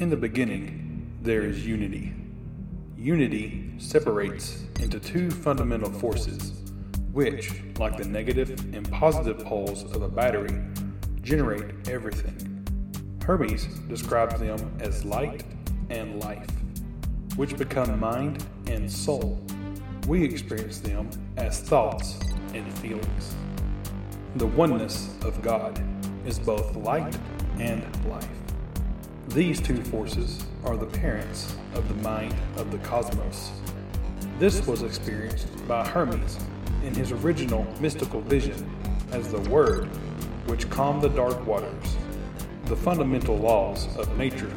In the beginning, there is unity. Unity separates into two fundamental forces, which, like the negative and positive poles of a battery, generate everything. Hermes describes them as light and life, which become mind and soul. We experience them as thoughts and feelings. The oneness of God is both light and life. These two forces are the parents of the mind of the cosmos. This was experienced by Hermes in his original mystical vision as the Word which calmed the dark waters, the fundamental laws of nature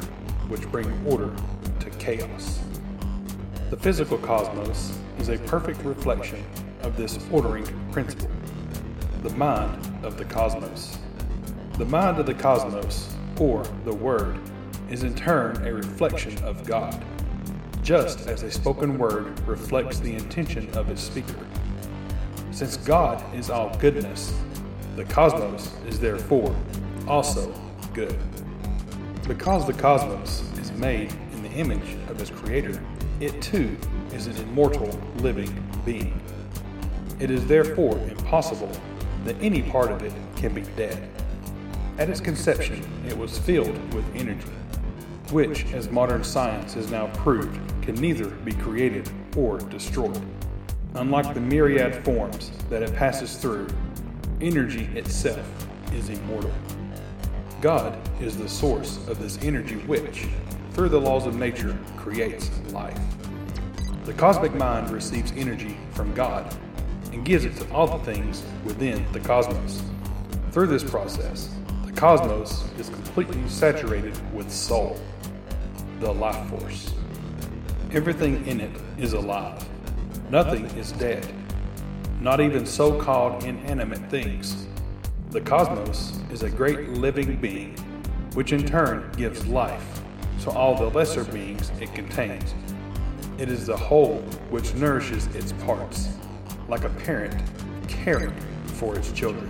which bring order to chaos. The physical cosmos is a perfect reflection of this ordering principle, the mind of the cosmos. The mind of the cosmos, or the Word, is in turn a reflection of God, just as a spoken word reflects the intention of its speaker. Since God is all goodness, the cosmos is therefore also good. Because the cosmos is made in the image of its creator, it too is an immortal living being. It is therefore impossible that any part of it can be dead. At its conception, it was filled with energy which, as modern science has now proved, can neither be created or destroyed. Unlike the myriad forms that it passes through, energy itself is immortal. God is the source of this energy which, through the laws of nature, creates life. The cosmic mind receives energy from God and gives it to all the things within the cosmos. Through this process, the cosmos is completely saturated with soul the life force. Everything in it is alive. Nothing is dead. Not even so called inanimate things. The cosmos is a great living being, which in turn gives life to all the lesser beings it contains. It is the whole which nourishes its parts, like a parent caring for its children.